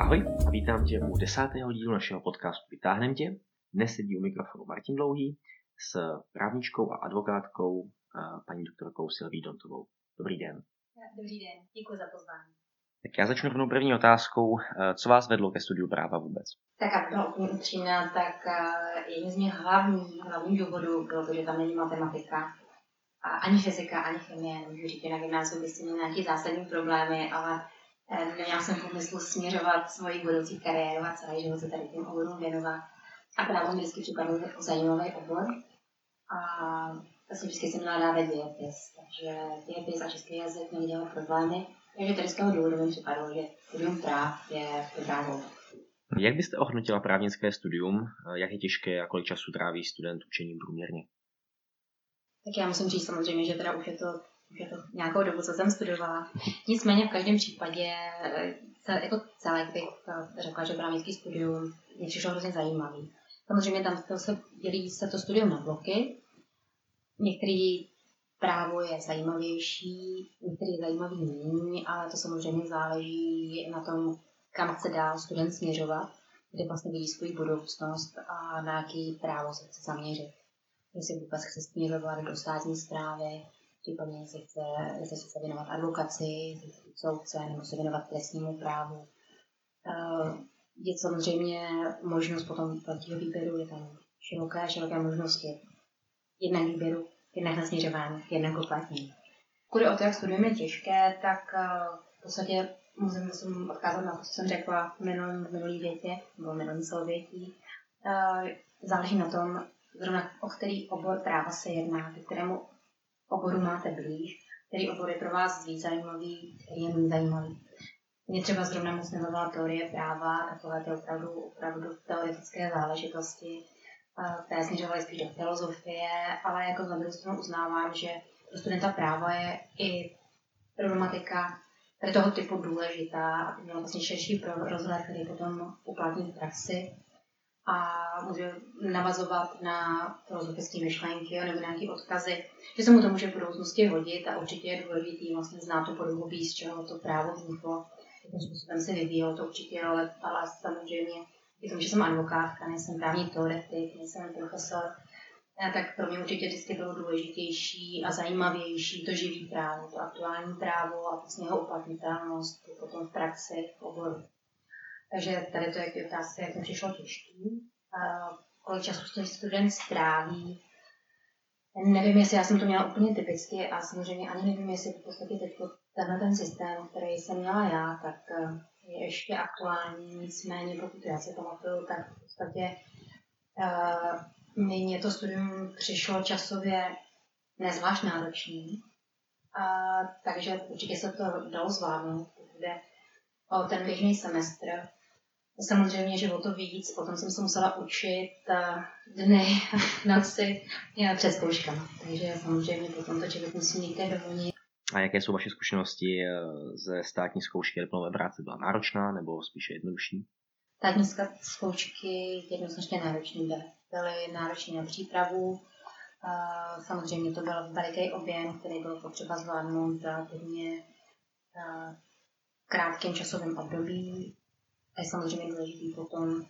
Ahoj a vítám tě u desátého dílu našeho podcastu Vytáhnem tě. Dnes sedí u mikrofonu Martin Dlouhý s právničkou a advokátkou paní doktorkou Silví Dontovou. Dobrý den. Dobrý den, děkuji za pozvání. Tak já začnu rovnou první otázkou. Co vás vedlo ke studiu práva vůbec? Tak aby byla úplně upřímná, tak jedním z mých hlavních, hlavních důvodů bylo to, že tam není matematika. A ani fyzika, ani chemie, nemůžu říct, na gymnáziu by měl nějaké zásadní problémy, ale neměla jsem v úmyslu směřovat svoji budoucí kariéru a celý život se tady tím oborům věnovat. A právo mi vždycky připadlo jako zajímavý obor. A vlastně vždycky jsem měla ráda dějepis, takže dějepis a český jazyk mi dělal problémy. Takže tady z toho důvodu mi připadlo, že studium práv je dobrá volba. Jak byste ohodnotila právnické studium? Jak je těžké a kolik času tráví student učením průměrně? Tak já musím říct samozřejmě, že teda už je to, je to nějakou dobu, co jsem studovala. Nicméně v každém případě se, jako celé bych řekla, že právnický studium mě přišlo hrozně zajímavý. Samozřejmě tam to se dělí se to studium na bloky. Některý právo je zajímavější, některý zajímavý méně, ale to samozřejmě záleží na tom, kam chce dál student směřovat, kde vlastně vidí svou budoucnost a na jaký právo se chce zaměřit. Jestli vůbec chce směřovat do státní zprávy, případně jestli chce, jestli se chce věnovat advokaci, soudce, nebo se věnovat trestnímu právu. Je samozřejmě možnost potom velkého výběru, je tam široké, široké možnosti. Jednak výběru, jednak nasměřování, jednak uplatnění. Pokud je o to, jak studujeme těžké, tak eh, v podstatě musím, musím odkázat na to, co jsem řekla v minulém, minulý větě, nebo minulý souvětí. Eh, záleží na tom, zrovna o který obor práva se jedná, ke kterému oboru máte blíž, který obor je pro vás víc zajímavý, který je méně zajímavý. Mě třeba zrovna moc nebavila teorie práva, takové ty opravdu, opravdu teoretické záležitosti, které směřovaly spíš do filozofie, ale jako za druhou stranu uznávám, že pro studenta práva je i problematika tady toho typu důležitá, aby měl vlastně širší rozhled, který potom uplatní v praxi a může navazovat na filozofické myšlenky nebo nějaké odkazy, že se mu to může v budoucnosti hodit a určitě je důležitý vlastně znát to podobí, z čeho to právo vzniklo, jakým způsobem se vyvíjelo, to určitě, ale, ale samozřejmě i tom, že jsem advokátka, nejsem právní teoretik, nejsem profesor, tak pro mě určitě vždycky bylo důležitější a zajímavější to živý právo, to aktuální právo a vlastně jeho uplatnitelnost potom v praxi, v oboru. Takže tady to je otázka, jak mi přišlo těžký. Kolik času student stráví. Nevím, jestli já jsem to měla úplně typicky a samozřejmě ani nevím, jestli v podstatě teď tenhle ten systém, který jsem měla já, tak eh, je ještě aktuální. Nicméně, pokud já si pamatuju, tak v podstatě uh, mě to studium přišlo časově nezvlášť náročný, uh, takže určitě se to dalo zvládnout, pokud jde o ten běžný semestr. Samozřejmě, že o to víc, potom jsem se musela učit eh, dny, noci eh, před zkouškama. Takže samozřejmě potom to člověk musí někde dovolnit. A jaké jsou vaše zkušenosti eh, ze státní zkoušky diplomové práce? Byla náročná nebo spíše jednodušší? Státní zkoušky jednoznačně náročné byly. Byly náročné na přípravu. Samozřejmě to byl veliký objem, který byl potřeba zvládnout v relativně krátkém časovém období a je samozřejmě důležitý potom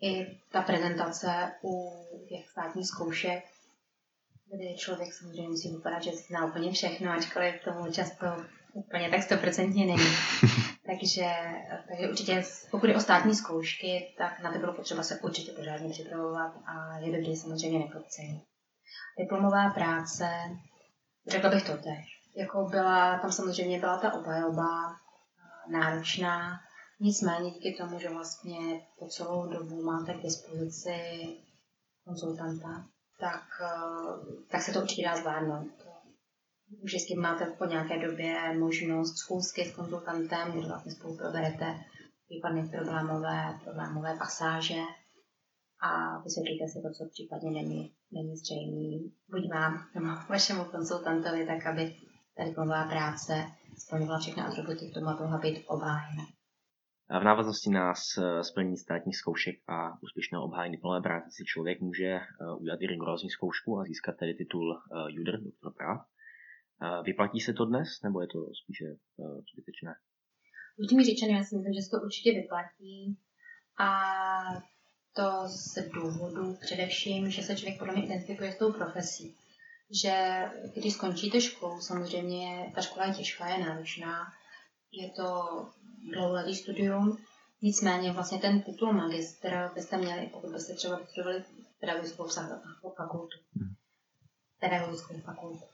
i ta prezentace u těch státních zkoušek, kdy člověk samozřejmě musí vypadat, že zná úplně všechno, ačkoliv k tomu často úplně tak stoprocentně není. takže, takže určitě, pokud je o státní zkoušky, tak na to bylo potřeba se určitě pořádně připravovat a je dobrý samozřejmě nepodcenit. Diplomová práce, řekla bych to tež. Jako byla, tam samozřejmě byla ta obhajoba náročná, Nicméně díky tomu, že vlastně po celou dobu máte k dispozici konzultanta, tak, eh, tak se to určitě dá zvládnout. Vždycky máte po nějaké době možnost schůzky s konzultantem, kde vlastně spolu proberete případně problémové, problémové pasáže a vysvětlíte si to, co případně není, není zřejmé buď vám nebo vašemu konzultantovi, tak aby ta diplomová práce splňovala všechny atributy k tomu, aby mohla být obhájena. V návaznosti na splnění státních zkoušek a úspěšného obhájení diplomové práce si člověk může eh, udělat i rigorózní zkoušku a získat tedy titul eh, JUDR, doktor práv. Vyplatí se to dnes, nebo je to spíše eh, zbytečné? Upřímně řečeno, já si myslím, že se to určitě vyplatí a to z důvodu především, že se člověk podle mě identifikuje s tou profesí. Že když skončíte školu, samozřejmě ta škola je těžká, je náročná, je to dlouholetý studium, nicméně vlastně ten titul magistra byste měli, pokud byste třeba vystudovali pedagogickou fakultu. Pedagogickou fakultu.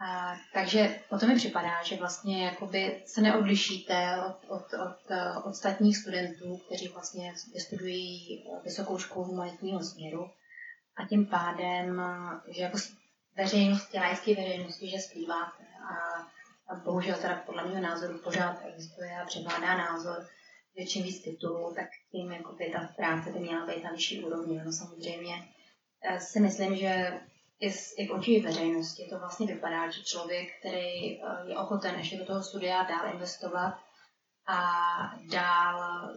A, takže o to mi připadá, že vlastně jakoby se neodlišíte od, od, od, od ostatních studentů, kteří vlastně vystudují vysokou školu humanitního směru a tím pádem, že jako veřejnost, laické veřejnosti, že zpíváte a bohužel teda podle mého názoru pořád existuje a převládá názor, že čím víc titulů, tak tím jako by ta práce by měla být na vyšší úrovni. No samozřejmě eh, si myslím, že i, i v očích veřejnosti to vlastně vypadá, že člověk, který eh, je ochoten ještě do toho studia dál investovat a dál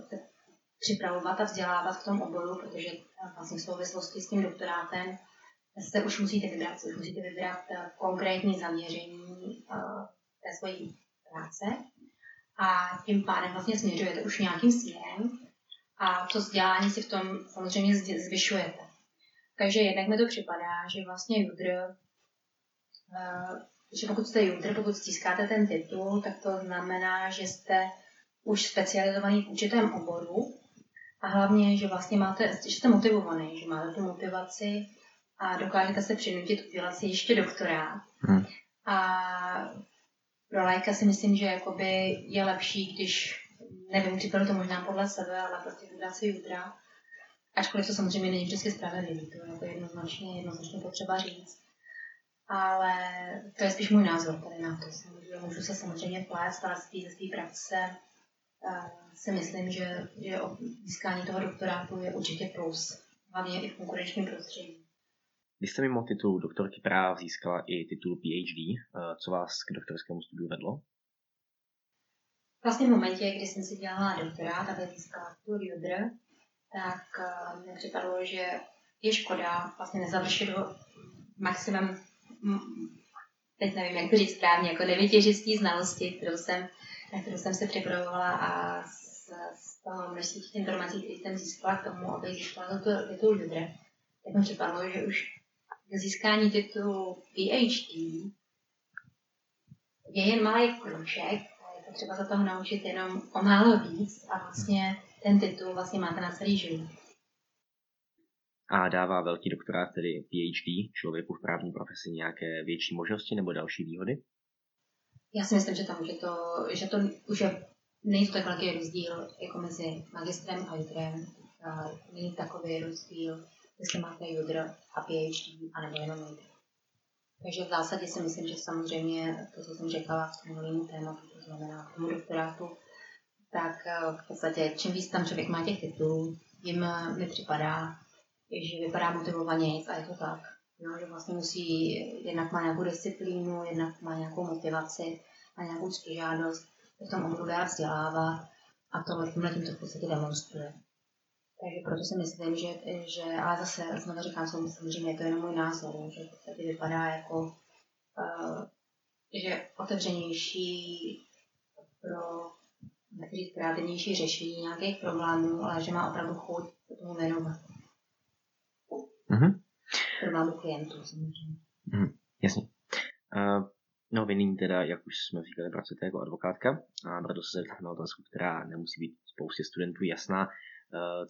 připravovat a vzdělávat v tom oboru, protože eh, vlastně v souvislosti s tím doktorátem se už musíte vybrat, už musíte vybrat eh, konkrétní zaměření té své práce a tím pádem vlastně směřujete už nějakým směrem a to vzdělání si v tom samozřejmě zvyšujete. Takže jednak mi to připadá, že vlastně Judr, uh, že pokud jste Judr, pokud získáte ten titul, tak to znamená, že jste už specializovaný v určitém oboru a hlavně, že vlastně máte, že jste motivovaný, že máte tu motivaci a dokážete se přinutit udělat si ještě doktorát. Hmm. A pro lajka si myslím, že jakoby je lepší, když, nevím, připadá to možná podle sebe, ale prostě vybrat si Judra, Ačkoliv to samozřejmě není vždycky spravedlivý, to je jako jednoznačně, jednoznačně potřeba říct. Ale to je spíš můj názor tady na to. Samozřejmě, můžu se samozřejmě plést, ale z té své praxe uh, si myslím, že, že získání toho doktorátu je určitě plus, hlavně i v konkurenčním prostředí. Vy jste mimo titul doktorky práv získala i titul PhD. Eh, co vás k doktorskému studiu vedlo? Vlastně v momentě, kdy jsem si dělala doktorát a získala titul Judr, tak uh, mi připadlo, že je škoda vlastně nezavršit ho maximum, teď nevím, jak to říct správně, jako nevytěžistý znalosti, kterou jsem, na kterou jsem se připravovala a z, z toho množství informací, které jsem získala k tomu, abych získala titul Judre, tak mi připadlo, že už získání titulu PhD je jen malý kruček a je potřeba se toho naučit jenom o málo víc a vlastně ten titul vlastně máte na celý život. A dává velký doktorát, tedy PhD, člověku v právní profesi nějaké větší možnosti nebo další výhody? Já si myslím, že tam, že to, že to už je, není to tak velký rozdíl jako mezi magistrem a judrem. Není takový rozdíl, jestli máte judr a PhD, anebo jenom judr. Takže v zásadě si myslím, že samozřejmě to, co jsem řekla v tom tématu, to znamená k tomu doktorátu, tak eh, v podstatě čím víc tam člověk má těch titulů, tím eh, mi připadá, že vypadá motivovaně a je to tak. No, že vlastně musí, jednak má nějakou disciplínu, jednak má nějakou motivaci, má nějakou žádost, v tom oboru dál vzdělávat a tohle tímhle tím to v podstatě demonstruje. Takže proto si myslím, že, že ale zase znovu říkám, samozřejmě je to jenom můj názor, že v podstatě vypadá jako, uh, že otevřenější pro říct, kreativnější řešení nějakých problémů, ale že má opravdu chuť se tomu věnovat. Mm-hmm. Problému klientů samozřejmě. Mm, jasně. Uh, no vy nyní teda, jak už jsme říkali, pracujete jako advokátka a proto se zeptám na otázku, která nemusí být spoustě studentů jasná,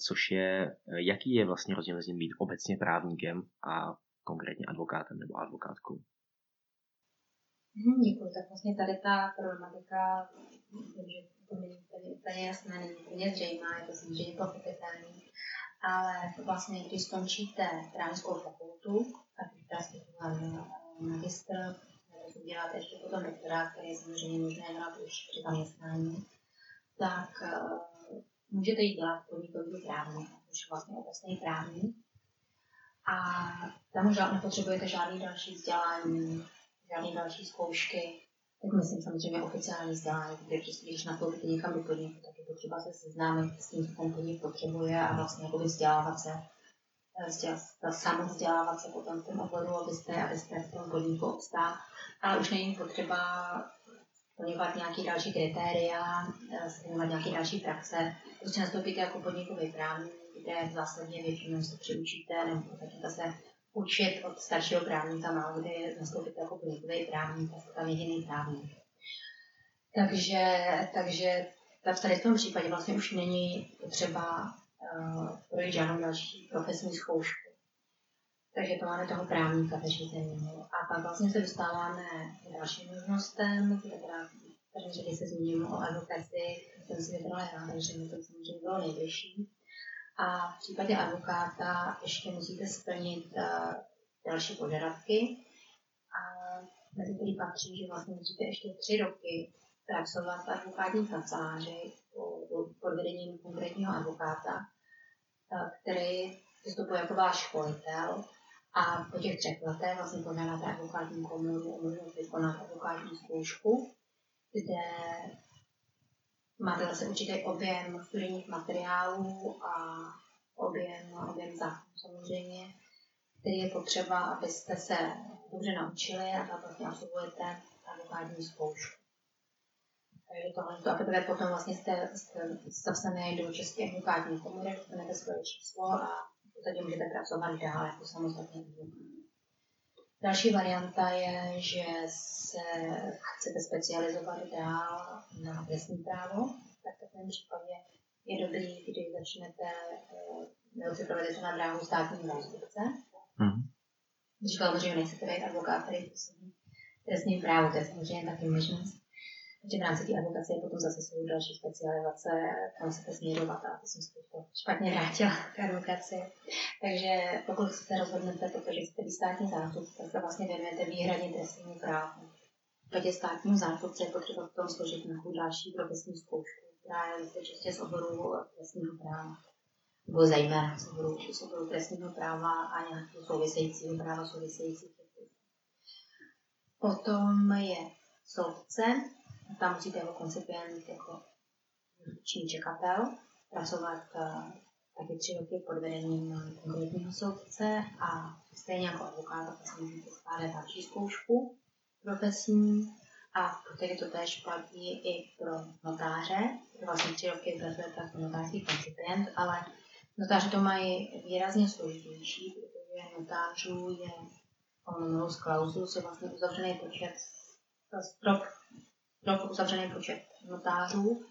což je, uh, jaký je vlastně rozdíl mezi být obecně právníkem a konkrétně advokátem nebo advokátkou? Hmm, děkuji. Tak vlastně tady ta problematika, že to není úplně, jasné, není úplně zřejmá, je to samozřejmě pochopitelný, ale vlastně, když skončíte právnickou fakultu, tak teda jste magistr, děláte ještě potom doktorát, který je samozřejmě možné dělat už při zaměstnání, tak můžete jít dělat podnikový právní, už vlastně obecný právní. A tam žád, nepotřebujete žádný další vzdělání, žádné další zkoušky, tak myslím samozřejmě oficiální vzdělání, protože když nastoupíte někam do podniku, tak je potřeba se seznámit s tím, co ten podnik potřebuje a vlastně jako vzdělávat se, eh, samovzdělávat se potom v tom oboru, abyste, abyste v tom podniku obstál. Ale už není potřeba splňovat nějaké další kritéria, eh, splňovat nějaké další praxe. Prostě nastoupíte jako podnikový právník, kde zásadně většinou se přiučíte nebo začnete se učit od staršího právníka, málo kdy nastoupíte jako podnikový právník, jste tam jediný právník. Takže, takže v tady v tom případě vlastně už není potřeba uh, projít žádnou další profesní zkoušku. Takže to máme toho právníka ve řízení. A pak vlastně se dostáváme k dalším možnostem, v první řadě se zmíním o advokaci, jsem si vybrala já, takže mi to samozřejmě bylo nejbližší. A v případě advokáta ještě musíte splnit uh, další požadavky, a mezi který patří, že vlastně musíte ještě tři roky pracovat v advokátní kanceláři pod vedením konkrétního advokáta, který vystupuje jako váš školitel a po těch třech letech vlastně požádáte advokátní komoru o možnost vykonat advokátní zkoušku, kde máte zase určitý objem studijních materiálů a objem, objem zákonů samozřejmě, který je potřeba, abyste se dobře naučili a tak vlastně absolvujete advokátní zkoušku. Takže tohle to a teprve potom vlastně jste, jste zapsané do České advokátní komory, dostanete svoje číslo a podstatě můžete pracovat dál jako samostatný Další varianta je, že se chcete specializovat dál na trestní právo, tak v takovém případě je dobrý, když začnete, nebo si provedete na dráhu státního zástupce. Mm. Říkala, že nejsete být advokát, který působí trestním právu, to je samozřejmě taky možnost. Takže v rámci té advokace potom zase jsou další specializace, kam se směrovat a to jsem se to špatně vrátila k advokaci. Takže pokud se rozhodnete, protože jste státní zástupce, tak se vlastně věnujete výhradně trestnímu právu. V případě státního zástupce je potřeba potom složit nějakou další profesní zkoušku, která je čistě z oboru trestního práva nebo zejména z oboru, z oboru trestního práva a nějakého souvisejícího práva souvisejících. Potom je soudce, tam musíte jako koncipient, jako činný čekatel, pracovat uh, taky tři roky pod vedením konkrétního soudce a stejně jako advokát, tak se můžete skládat další zkoušku profesní a podstatě to též platí i pro notáře. Vlastně tři roky pracujete jako notářský koncipient, ale notáři to mají výrazně složitější, protože notářů je on clausus, je vlastně uzavřený počet strop velkou uzavřený počet notářů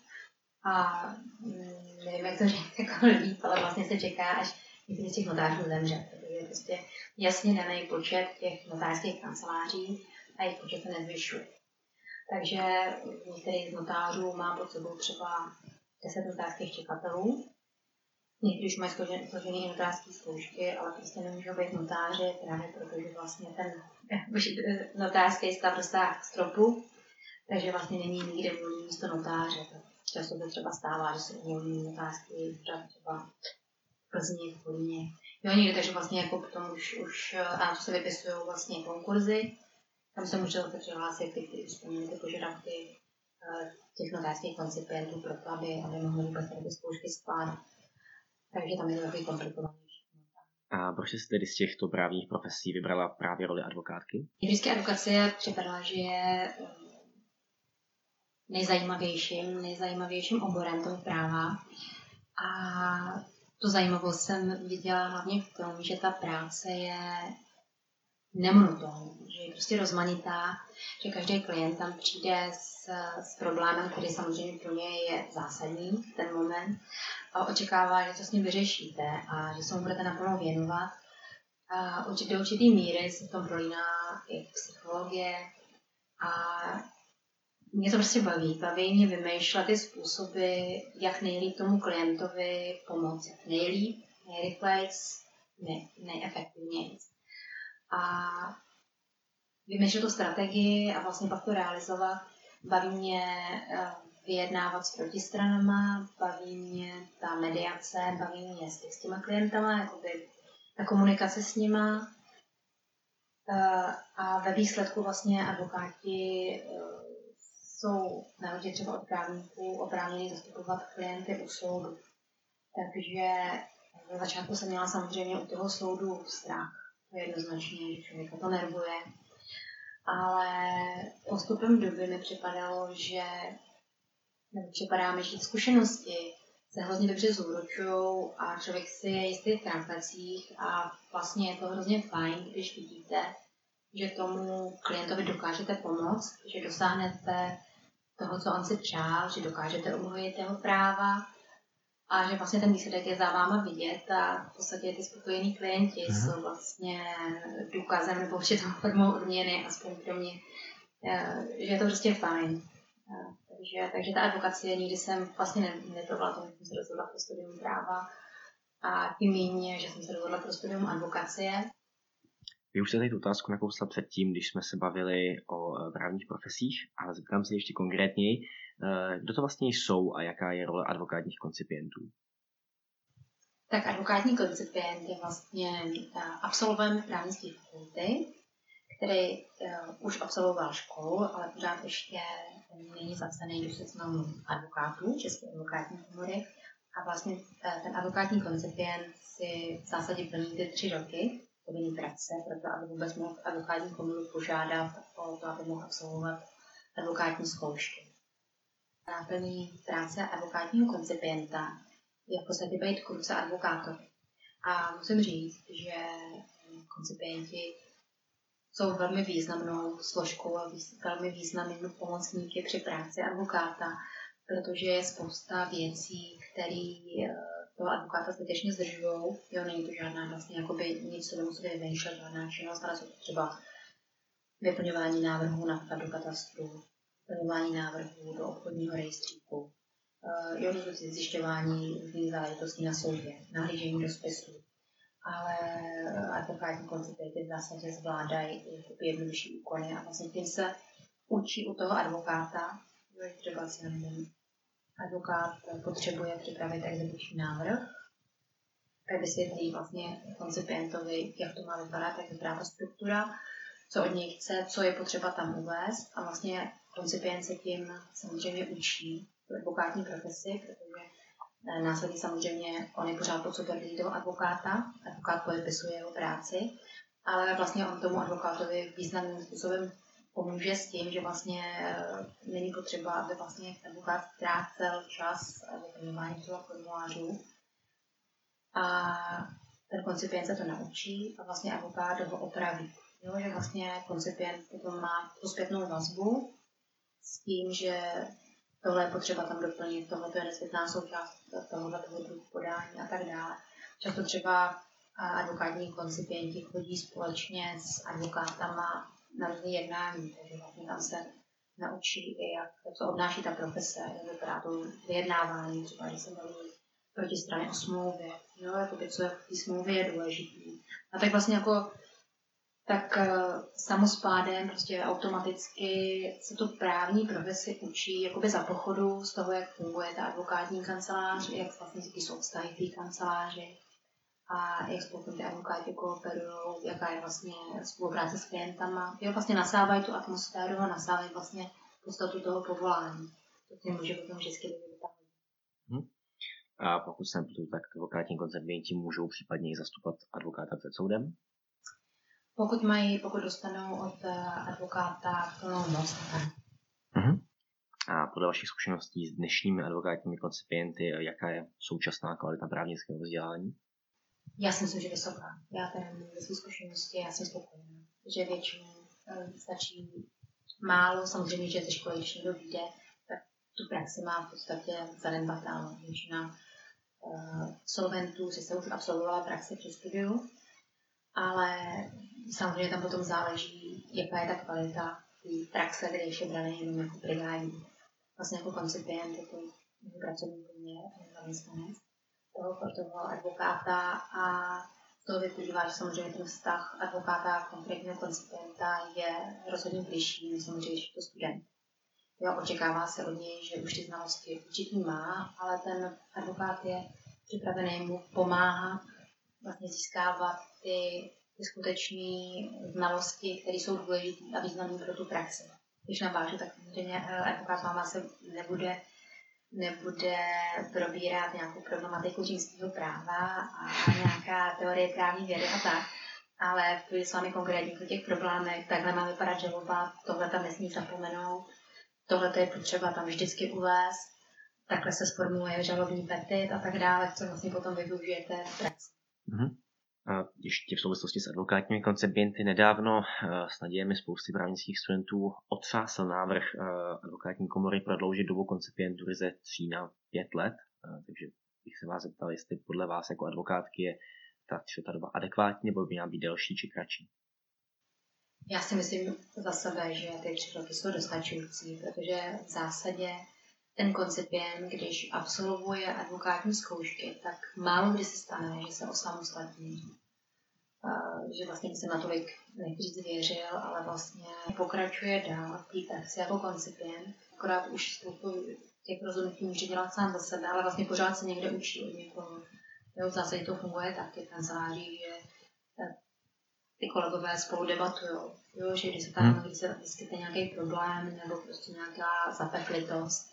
a mm, nevím, jak to říct jako líp, ale vlastně se čeká, až některý z těch notářů zemře, protože je prostě jasně daný počet těch notářských kanceláří a jejich počet se nezvyšuje. Takže některý z notářů má pod sebou třeba 10 notářských čekatelů, Někdy už mají složené notářské zkoušky, ale prostě nemůžou být notáři právě protože vlastně ten notářský stav dostává stropu takže vlastně není nikde volný místo notáře. Často se třeba stává, že jsou volný notářský úřad třeba v Plzni, v Kolíně. Jo, někde, takže vlastně jako potom už, už a to se vypisují vlastně konkurzy, tam se můžete přihlásit ty, kteří splňují ty požadavky eh, těch notářských koncipientů pro to, aby, aby mohli vůbec ty zkoušky skládat. Takže tam je to takový komplikovanější. A proč jste tedy z těchto právních profesí vybrala právě roli advokátky? Vždycky advokacie připadala, že je nejzajímavějším, nejzajímavějším oborem toho práva. A tu zajímavost jsem viděla hlavně v tom, že ta práce je nemonotónní, že je prostě rozmanitá, že každý klient tam přijde s, s problémem, který samozřejmě pro ně je zásadní v ten moment a očekává, že to s ním vyřešíte a že se mu budete naplno věnovat. A do určitý míry se v tom prolíná i psychologie a mě to prostě baví. Baví mě vymýšlet ty způsoby, jak nejlíp tomu klientovi pomoci. Nejlíp, nejrychleji, nej, nejefektivněji. A vymýšlet tu strategii a vlastně pak to realizovat. Baví mě eh, vyjednávat s protistranama, baví mě ta mediace, baví mě s těma klientama, jakoby ta komunikace s nima. Eh, a ve výsledku vlastně advokáti eh, jsou na třeba od právníků oprávněni zastupovat klienty u soudu. Takže na začátku jsem měla samozřejmě u toho soudu strach. To je jednoznačně, že člověka to nervuje. ale postupem doby mi připadalo, že nebo připadá mi, že zkušenosti se hrozně dobře zúročují a člověk si je jistý v transakcích a vlastně je to hrozně fajn, když vidíte, že tomu klientovi dokážete pomoct, že dosáhnete toho, co on si přál, že dokážete umluvit jeho práva a že vlastně ten výsledek je za váma vidět a v podstatě ty spokojení klienti mm-hmm. jsou vlastně důkazem nebo určitou formou odměny, aspoň pro mě, eh, že je to prostě fajn. Eh, takže, takže ta advokacie nikdy jsem vlastně neprovala tomu, že jsem se rozhodla pro studium práva a tím méně, že jsem se rozhodla pro studium advokacie. Vy už jste tady tu otázku nakousla předtím, když jsme se bavili o eh, právních profesích, ale zeptám se ještě konkrétněji, eh, kdo to vlastně jsou a jaká je role advokátních koncipientů? Tak advokátní koncipient je vlastně eh, absolvent právnické fakulty, který už absolvoval školu, ale pořád ještě není zapsaný do seznamu advokátů České advokátní komory. A vlastně ten advokátní koncipient si v zásadě plní ty tři roky povinný praxe, proto aby vůbec mohl advokátní komoru požádat o to, aby mohl absolvovat advokátní zkoušky. Náplní práce advokátního koncipienta je v podstatě být kurce advokátovi. A musím říct, že koncipienti jsou velmi významnou složkou a velmi významnými pomocníky při práci advokáta, protože je spousta věcí, které toho advokáta zbytečně zdržují. Jo, není to žádná vlastně jakoby nic, co nemusí vymýšlet, žádná činnost, ale jsou třeba vyplňování návrhů na do katastru, vyplňování návrhů do obchodního rejstříku, uh, jo, zjišťování různých záležitostí na soudě, nahlížení do spisu. Ale advokátní koncipiety v zásadě zvládají jednodušší úkony a vlastně tím se učí u toho advokáta, že třeba si nevím, advokát potřebuje připravit exekuční návrh, tak vysvětlí vlastně koncipientovi, jak to má vypadat, jak vypadá ta struktura, co od něj chce, co je potřeba tam uvést. A vlastně koncipient se tím samozřejmě učí tu advokátní profesi, protože eh, následně samozřejmě on je pořád pod supervizí toho advokáta, advokát podepisuje jeho práci, ale vlastně on tomu advokátovi významným způsobem pomůže s tím, že vlastně eh, není potřeba, aby vlastně advokát ztrácel čas vyplňování toho formulářů. A ten koncipient se to naučí a vlastně advokát ho opraví. Jo, že vlastně koncipient potom má tu zpětnou vazbu s tím, že tohle je potřeba tam doplnit, tohle je nezbytná součást tohohle toho podání a tak dále. Často třeba advokátní koncipienti chodí společně s advokátama na různé jednání, takže vlastně tam se naučí i, jak, co obnáší ta profese, jak vypadá to vyjednávání, třeba když se baví proti straně o smlouvě, jo, jako by, co v té smlouvě je důležitý. A tak vlastně jako tak uh, samospádem prostě automaticky se tu právní profesi učí jakoby za pochodu z toho, jak funguje ta advokátní kancelář, jak vlastně jsou vztahy té kanceláři, a jak spolu ty advokáti kooperují, jaká je vlastně spolupráce s klientama. Jo, vlastně nasávají tu atmosféru a nasávají vlastně podstatu toho povolání. To si může potom vždycky hmm. A pokud se nepletu, tak advokátní koncertnější můžou případně i zastupovat advokáta před soudem? Pokud mají, pokud dostanou od eh, advokáta plnou moc, tak. Uh-huh. A podle vašich zkušeností s dnešními advokátními koncipienty, jaká je současná kvalita právnického vzdělání? Já si myslím, že vysoká. Já tady ze své zkušenosti, já jsem spokojená. Že většinou uh, stačí málo, samozřejmě, že ze školy, když někdo vyjde, tak tu praxi má v podstatě zanedbatelnou. Většina uh, solventů si se už absolvovala praxi při studiu, ale samozřejmě tam potom záleží, jaká je ta kvalita té praxe, kde ještě braný jenom jako brigádní. Vlastně jako koncipient, jako pracovník mě zaměstnanec toho, toho advokáta a toho vyplývá, že samozřejmě ten vztah advokáta a konkrétního koncipenta je rozhodně bližší než samozřejmě, že to student. Jo, očekává se od něj, že už ty znalosti určitý má, ale ten advokát je připravený mu pomáhat vlastně získávat ty, ty skutečné znalosti, které jsou důležité a významné pro tu praxi. Když navážu, tak samozřejmě eh, advokát máma se nebude nebude probírat nějakou problematiku římského práva a nějaká teorie právní vědy a tak, ale v s vámi konkrétně o těch problémech, takhle má vypadat žaloba, tohle tam nesmí zapomenout, tohle je potřeba tam vždycky uvést, takhle se sformuluje žalobní petit a tak dále, co vlastně potom vy využijete v praxi. Mm-hmm. Ještě v souvislosti s advokátními koncipienty nedávno eh, s nadějemi spousty právnických studentů otřásl návrh eh, advokátní komory prodloužit dobu koncipientury ze 3 na 5 let. Eh, takže bych se vás zeptal, jestli podle vás jako advokátky je ta, ta doba adekvátní nebo by měla být delší či kratší. Já si myslím za sebe, že ty tři roky jsou dostačující, protože v zásadě ten koncipient, když absolvuje advokátní zkoušky, tak málo kdy se stane, že se osamostatní. Že vlastně se natolik, nechci říct, věřil, ale vlastně pokračuje dál v té praxi jako koncipient. Akorát už spoustu těch rozhodnutí může dělat sám za sebe, ale vlastně pořád se někde učí od někoho. Jo, v zásadě to funguje tak, ty kanceláří, že eh, ty kolegové spolu debatují. Jo, že když se tam hmm. vyskytne nějaký problém nebo prostě nějaká zapeklitost,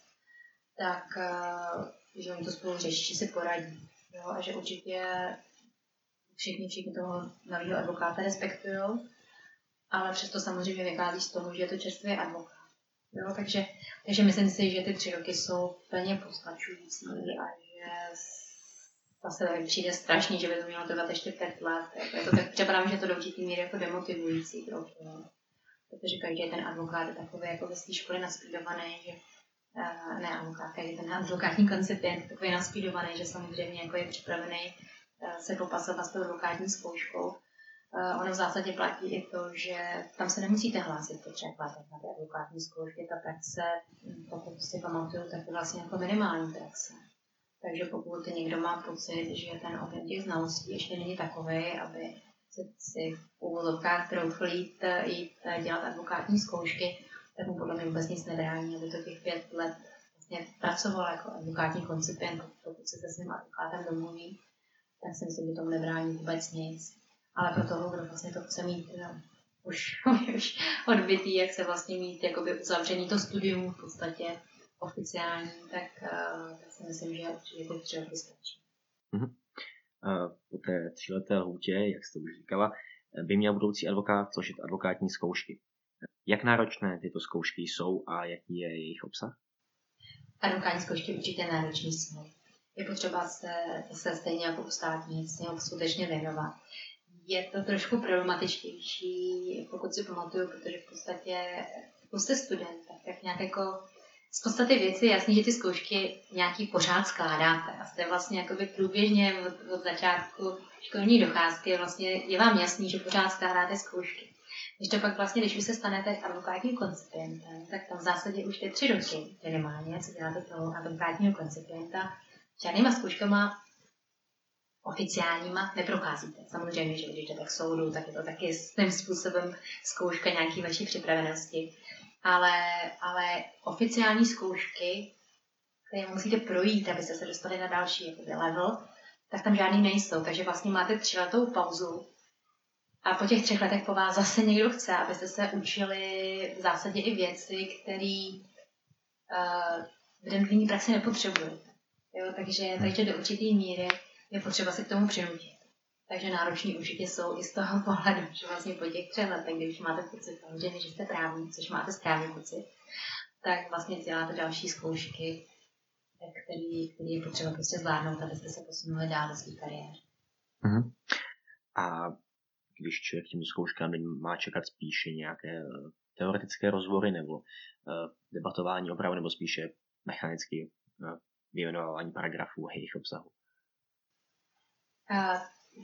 tak uh, že oni to spolu řeší, si poradí. Jo, a že určitě všichni, všichni toho nového advokáta respektují, ale přesto samozřejmě vychází z toho, že je to čerstvý advokát. Jo, takže, takže myslím si, že ty tři roky jsou plně postačující a že zase mi přijde strašný, že by to mělo trvat ještě pět let. Jako je to tak, připadá že to do určitý míry jako demotivující trochu. No. Protože každý ten advokát je takový jako ve své škole naspídovaný, že uh, ne advokát, každý ten advokátní koncipient takový naspídovaný, že samozřejmě jako je připravený uh, se popasovat s tou advokátní zkouškou. Uh, ono v zásadě platí i to, že tam se nemusíte hlásit po třech letech na ty advokátní zkoušky. Ta praxe, hm, pokud si pamatuju, tak je vlastně jako minimální praxe. Takže pokud někdo má pocit, že ten objem těch znalostí ještě není takový, aby si, v úvodovkách troufl jít, jít dělat advokátní zkoušky, tak mu podle mě vůbec nic nebrání, aby to těch pět let vlastně pracoval jako advokátní koncipient, pokud se se svým advokátem domluví, tak si myslím, že tomu nebrání vůbec nic. Ale pro toho, kdo vlastně to chce mít no, už, už odbytý, jak se vlastně mít jakoby uzavřený to studium v podstatě, oficiální, tak, uh, tak si myslím, že určitě ty tři roky stačí. Uh, po té tříleté lhůtě, jak jste už říkala, by měl budoucí advokát složit advokátní zkoušky. Jak náročné tyto zkoušky jsou a jaký je jejich obsah? Advokátní zkoušky určitě náročný jsou. Je potřeba se, se stejně jako u státní němu skutečně věnovat. Je to trošku problematičtější, pokud si pamatuju, protože v podstatě, pokud jste student, tak nějak jako z podstaty věci je jasný, že ty zkoušky nějaký pořád skládáte a jste vlastně jakoby průběžně od, od začátku školní docházky vlastně je vám jasný, že pořád skládáte zkoušky. Když to pak vlastně, když už se stanete advokátním koncipientem, tak tam v zásadě už ty tři roky minimálně, co děláte toho advokátního koncipienta, žádnýma zkouškama oficiálníma neprocházíte. Samozřejmě, že když jdete k soudu, tak je to taky svým způsobem zkouška nějaký vaší připravenosti ale, ale oficiální zkoušky, které musíte projít, abyste se dostali na další level, tak tam žádný nejsou. Takže vlastně máte třiletou pauzu a po těch třech letech po vás zase někdo chce, abyste se učili v zásadě i věci, které uh, v denní praxi nepotřebujete. Jo, takže, takže do určité míry je potřeba se k tomu přinutit. Takže nároční určitě jsou i z toho pohledu, že vlastně po těch třech letech, když máte pocit samozřejmě, že jste právní, což máte správný pocit, tak vlastně děláte další zkoušky, který, který je potřeba prostě zvládnout, abyste se posunuli dál do své kariéry. Uh-huh. A když člověk těm zkouškám má čekat spíše nějaké eh, teoretické rozvory nebo uh, debatování opravdu, nebo spíše mechanicky uh, vyjmenování paragrafů a jejich obsahu?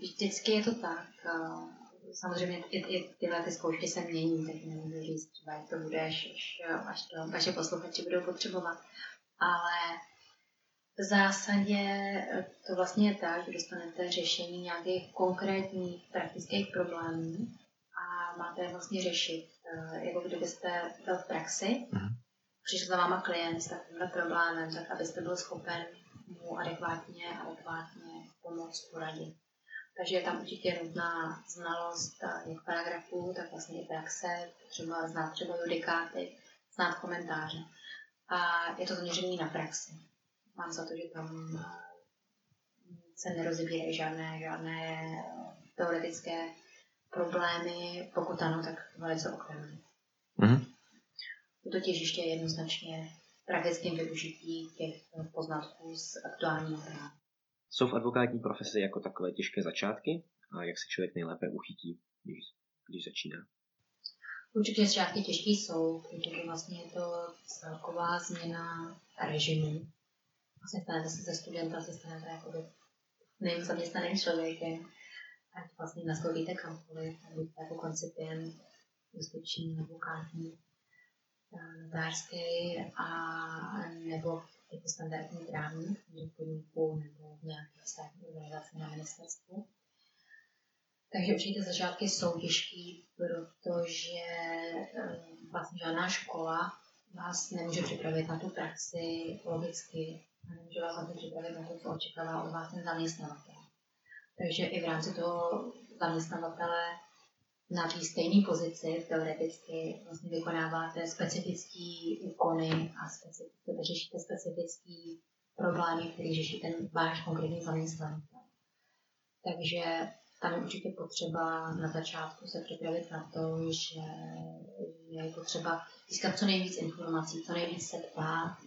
Vždycky je to tak. Samozřejmě i, i tyhle ty zkoušky se mění, tak nemůžu říct třeba, jak to bude, až, až to vaše posluchači budou potřebovat. Ale v zásadě to vlastně je tak, že dostanete řešení nějakých konkrétních praktických problémů a máte je vlastně řešit, e, jako kdybyste byl v praxi, mm-hmm. přišel za váma klient s takovýmhle problémem, tak abyste byl schopen mu adekvátně, adekvátně pomoct, poradit. Takže je tam určitě nutná znalost jak paragrafů, tak vlastně i praxe, třeba znát třeba judikáty, znát komentáře. A je to zaměřené na praxi. Mám za to, že tam se nerozebírají žádné, žádné teoretické problémy, pokud ano, tak velice ochranné. Mm-hmm. To těžiště je jednoznačně praktickým využití těch poznatků z aktuálního práva. Jsou v advokátní profesi jako takové těžké začátky a jak se člověk nejlépe uchytí, když, když začíná? Určitě začátky těžké jsou, protože vlastně je to celková změna režimu. Vlastně stanete se ze studenta, se stanete jako nevím, zaměstnaným člověkem, ať vlastně nastoupíte kamkoliv, buďte jako koncipient, justiční, advokátní, notářský a nebo jako standardní právník v podniku nebo v nějaké státní organizaci na ministerstvu. Takže určitě začátky jsou těžký, protože eh, vlastně žádná škola vás nemůže připravit na tu praxi logicky nemůže vás vlastně připravit na to, co očekává od vás ten zaměstnavatel. Takže i v rámci toho zaměstnavatele na té stejné pozici teoreticky vlastně vykonáváte specifické úkony a specifické, řešíte specifické problémy, které řeší ten váš konkrétní zaměstnanitel. Takže tam je určitě potřeba na začátku se připravit na to, že je potřeba získat co nejvíc informací, co nejvíc se ptát,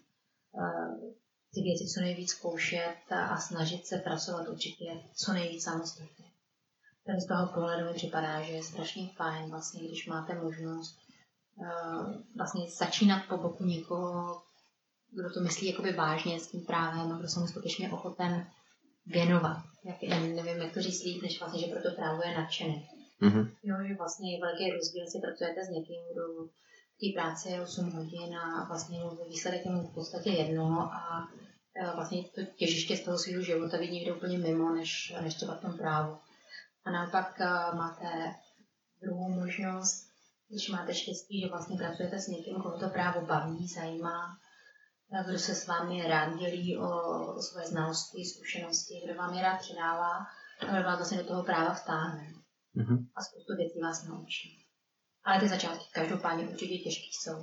eh, ty věci co nejvíc zkoušet a snažit se pracovat určitě co nejvíc samostatně. Ten z toho pohledu mi připadá, že je strašně fajn, vlastně, když máte možnost uh, vlastně začínat po boku někoho, kdo to myslí jakoby vážně s tím právem a kdo se mu skutečně ochoten věnovat. Jak, nevím, jak to říct líp, než vlastně, že pro to právo je nadšený. Mm-hmm. Jo, že vlastně je velký rozdíl, jestli pracujete s někým, kdo té práci je 8 hodin a vlastně výsledek je mu v podstatě jedno a vlastně to těžiště z toho svého života vidí někde úplně mimo, než, než třeba v tom právu. A naopak eh, máte druhou možnost, když máte štěstí, že vlastně pracujete s někým, koho to právo baví, zajímá, eh, kdo se s vámi rád dělí o, o svoje znalosti, zkušenosti, kdo vám je rád předává a kdo vás vlastně do toho práva vtáhne. Mm-hmm. A spoustu věcí vás naučí. Ale ty začátky každopádně určitě těžké jsou.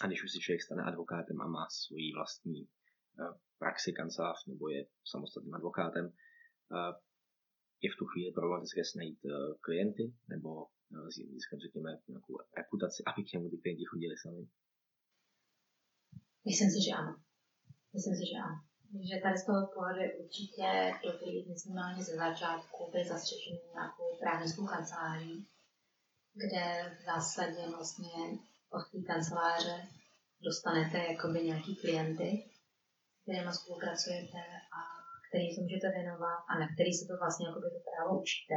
A když už si člověk stane advokátem a má svoji vlastní eh, praxi kancelář nebo je samostatným advokátem, je v tu chvíli problematické najít uh, klienty nebo získat, řekněme, nějakou reputaci, aby k němu ty klienti chodili sami? Myslím si, že ano. Myslím si, že ano. Že tady z toho pohledu je určitě dobrý minimálně ze začátku být zastřešený nějakou právnickou kanceláří, kde v zásadě vlastně od té kanceláře dostanete jakoby nějaký klienty, kterými spolupracujete a který se můžete věnovat a na který se to vlastně jako to právo učíte.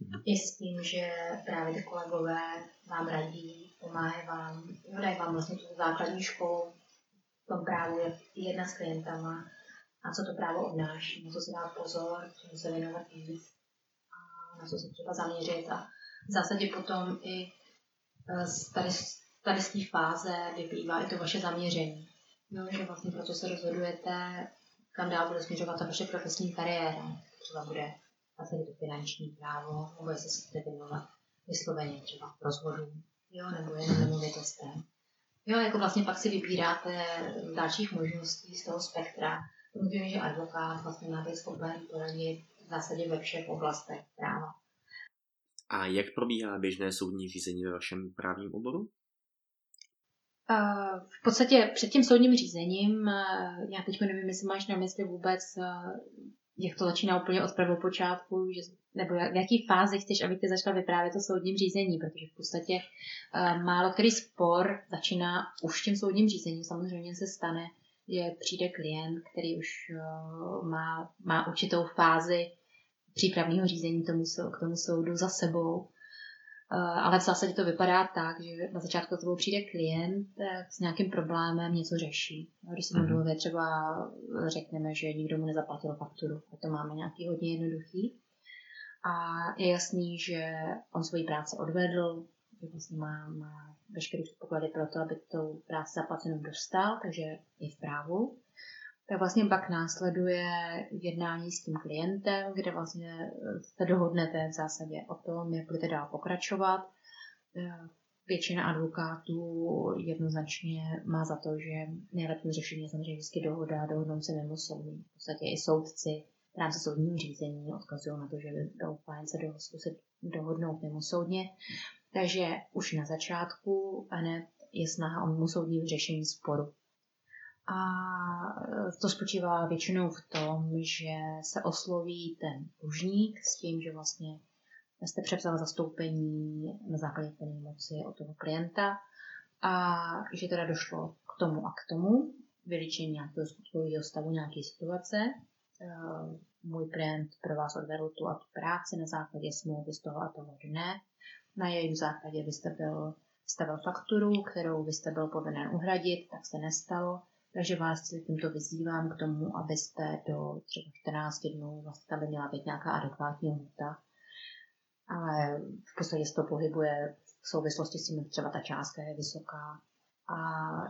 Mhm. I s tím, že právě ty kolegové vám radí, pomáhají vám, dají vám vlastně tu základní školu v tom právu, jak jedna s klientama a co to právo obnáší, na co si dát pozor, čemu se věnovat víc a na co se třeba zaměřit a v zásadě potom i e, z tady, tady z té fáze vyplývá i to vaše zaměření. No, že vlastně proto se rozhodujete kam dál bude směřovat ta vaše profesní kariéra. Třeba bude vlastně to finanční právo, nebo jestli se chcete věnovat vysloveně třeba rozvodu, jo, nebo jen nemovitostem. Jo, jako vlastně pak si vybíráte dalších možností z toho spektra. Samozřejmě, že advokát vlastně má být schopen poradit v zásadě ve všech oblastech práva. A jak probíhá běžné soudní řízení ve vašem právním oboru? v podstatě před tím soudním řízením, já teď nevím, jestli máš na mysli vůbec, jak to začíná úplně od prvopočátku, že, nebo v jaký fázi chceš, aby ty začala vyprávět to soudním řízení, protože v podstatě málo který spor začíná už tím soudním řízením. Samozřejmě se stane, že přijde klient, který už má, má určitou fázi přípravného řízení k tomu, k tomu soudu za sebou Eh, ale v zásadě to vypadá tak, že na začátku to přijde klient eh, s nějakým problémem, něco řeší. Když se mm-hmm. mluvě třeba řekneme, že nikdo mu nezaplatil fakturu, tak to máme nějaký hodně jednoduchý. A je jasný, že on svoji práci odvedl, že vlastně má, má veškeré předpoklady pro to, aby tu práci zaplacenou dostal, takže je v právu tak vlastně pak následuje jednání s tím klientem, kde vlastně eh, se dohodnete v zásadě o tom, jak budete dál pokračovat. Eh, většina advokátů jednoznačně má za to, že nejlepší řešení je samozřejmě vždycky dohoda, dohodnout se mimo soudní. V podstatě i soudci v rámci soudního řízení odkazují na to, že fajn se do, zkusit dohodnout mimo soudně. Takže už na začátku hned je snaha o mimosoudní vyřešení sporu. A to spočívá většinou v tom, že se osloví ten dlužník s tím, že vlastně jste převzal zastoupení na základě plné moci od toho klienta a že teda došlo k tomu a k tomu, vyličení nějakého skutkového stavu, nějaké situace. Eh, můj klient pro vás odvedl tu a tu práci na základě smlouvy z toho a toho dne. Na jejím základě byste byl stavil fakturu, kterou byste byl povinen uhradit, tak se nestalo. Takže vás tímto vyzývám k tomu, abyste do třeba 14 dnů, vlastně tam by měla být nějaká adekvátní hluta, ale v podstatě se to pohybuje v souvislosti s tím, třeba ta částka je vysoká a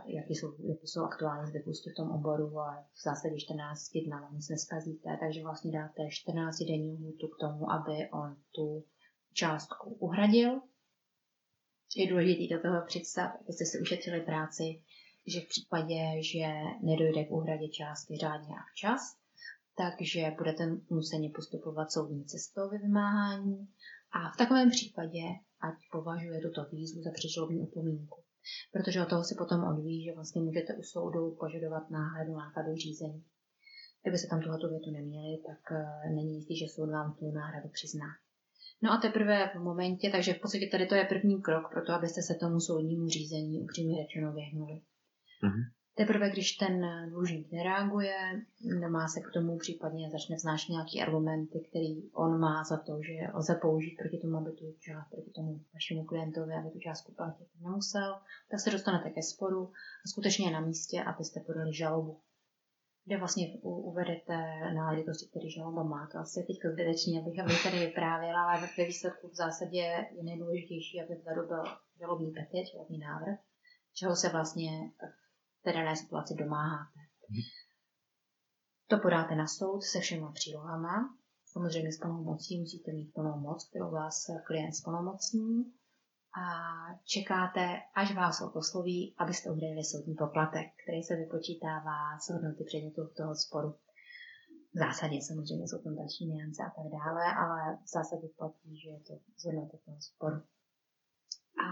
jaký jsou, jaký jsou aktuální zvyklosti v tom oboru, ale v zásadě 14 dnů nic neskazíte, takže vlastně dáte 14 denní hlutu k tomu, aby on tu částku uhradil. Je důležité do toho představ, abyste si ušetřili práci, že v případě, že nedojde k uhradě částky řádně a včas, takže budete nuceni postupovat soudní cestou ve vymáhání a v takovém případě, ať považuje tuto výzvu za předžalobní upomínku. Protože od toho se potom odvíjí, že vlastně můžete u soudu požadovat náhradu nákladu řízení. Kdyby se tam tuhletu větu neměli, tak eh, není jistý, že soud vám tu náhradu přizná. No a teprve v momentě, takže v podstatě tady to je první krok pro to, abyste se tomu soudnímu řízení upřímně řečeno vyhnuli. Mm-hmm. Teprve když ten dlužník nereaguje, nemá se k tomu případně začne vznášet nějaký argumenty, který on má za to, že lze použít proti tomu, aby tu část, proti tomu vašemu klientovi, aby tu částku platit nemusel, tak se dostanete ke sporu a skutečně je na místě, abyste podali žalobu kde vlastně uvedete náležitosti, které žaloba má. To asi teď zbytečný, abych, abych tady vyprávěla, ale ve výsledku v zásadě je nejdůležitější, aby vzadu byl žalobní petit, žalobní návrh, čeho se vlastně té dané situaci domáháte. Mhm. To podáte na soud se všema přílohama. Samozřejmě s plnou mocí musíte mít plnou moc, kterou vás klient splnomocní a čekáte, až vás osloví, abyste udělali soudní poplatek, který se vypočítává z hodnoty předmětu toho sporu. V zásadě samozřejmě jsou tam další niance a tak dále, ale v zásadě platí, že je to z hodnoty toho sporu. A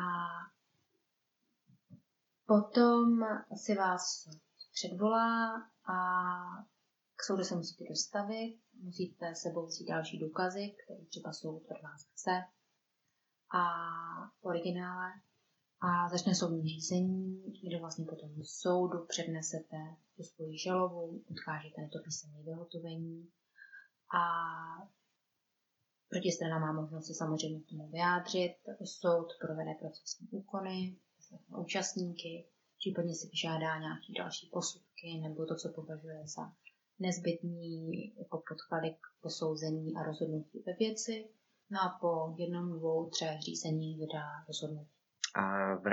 Potom si vás předvolá a k soudu se musíte dostavit, musíte sebou vzít další důkazy, které třeba soud od vás chce a originále. A začne soudní řízení, kde vlastně potom soudu přednesete tu svoji žalobu, odkážete na to písemné vyhotovení a protistrana má možnost se samozřejmě k tomu vyjádřit, soud provede procesní úkony, účastníky, případně si vyžádá nějaké další posudky nebo to, co považuje za nezbytný jako podklady k posouzení a rozhodnutí ve věci. No a po jednom, dvou, třech řízení vydá rozhodnutí. A v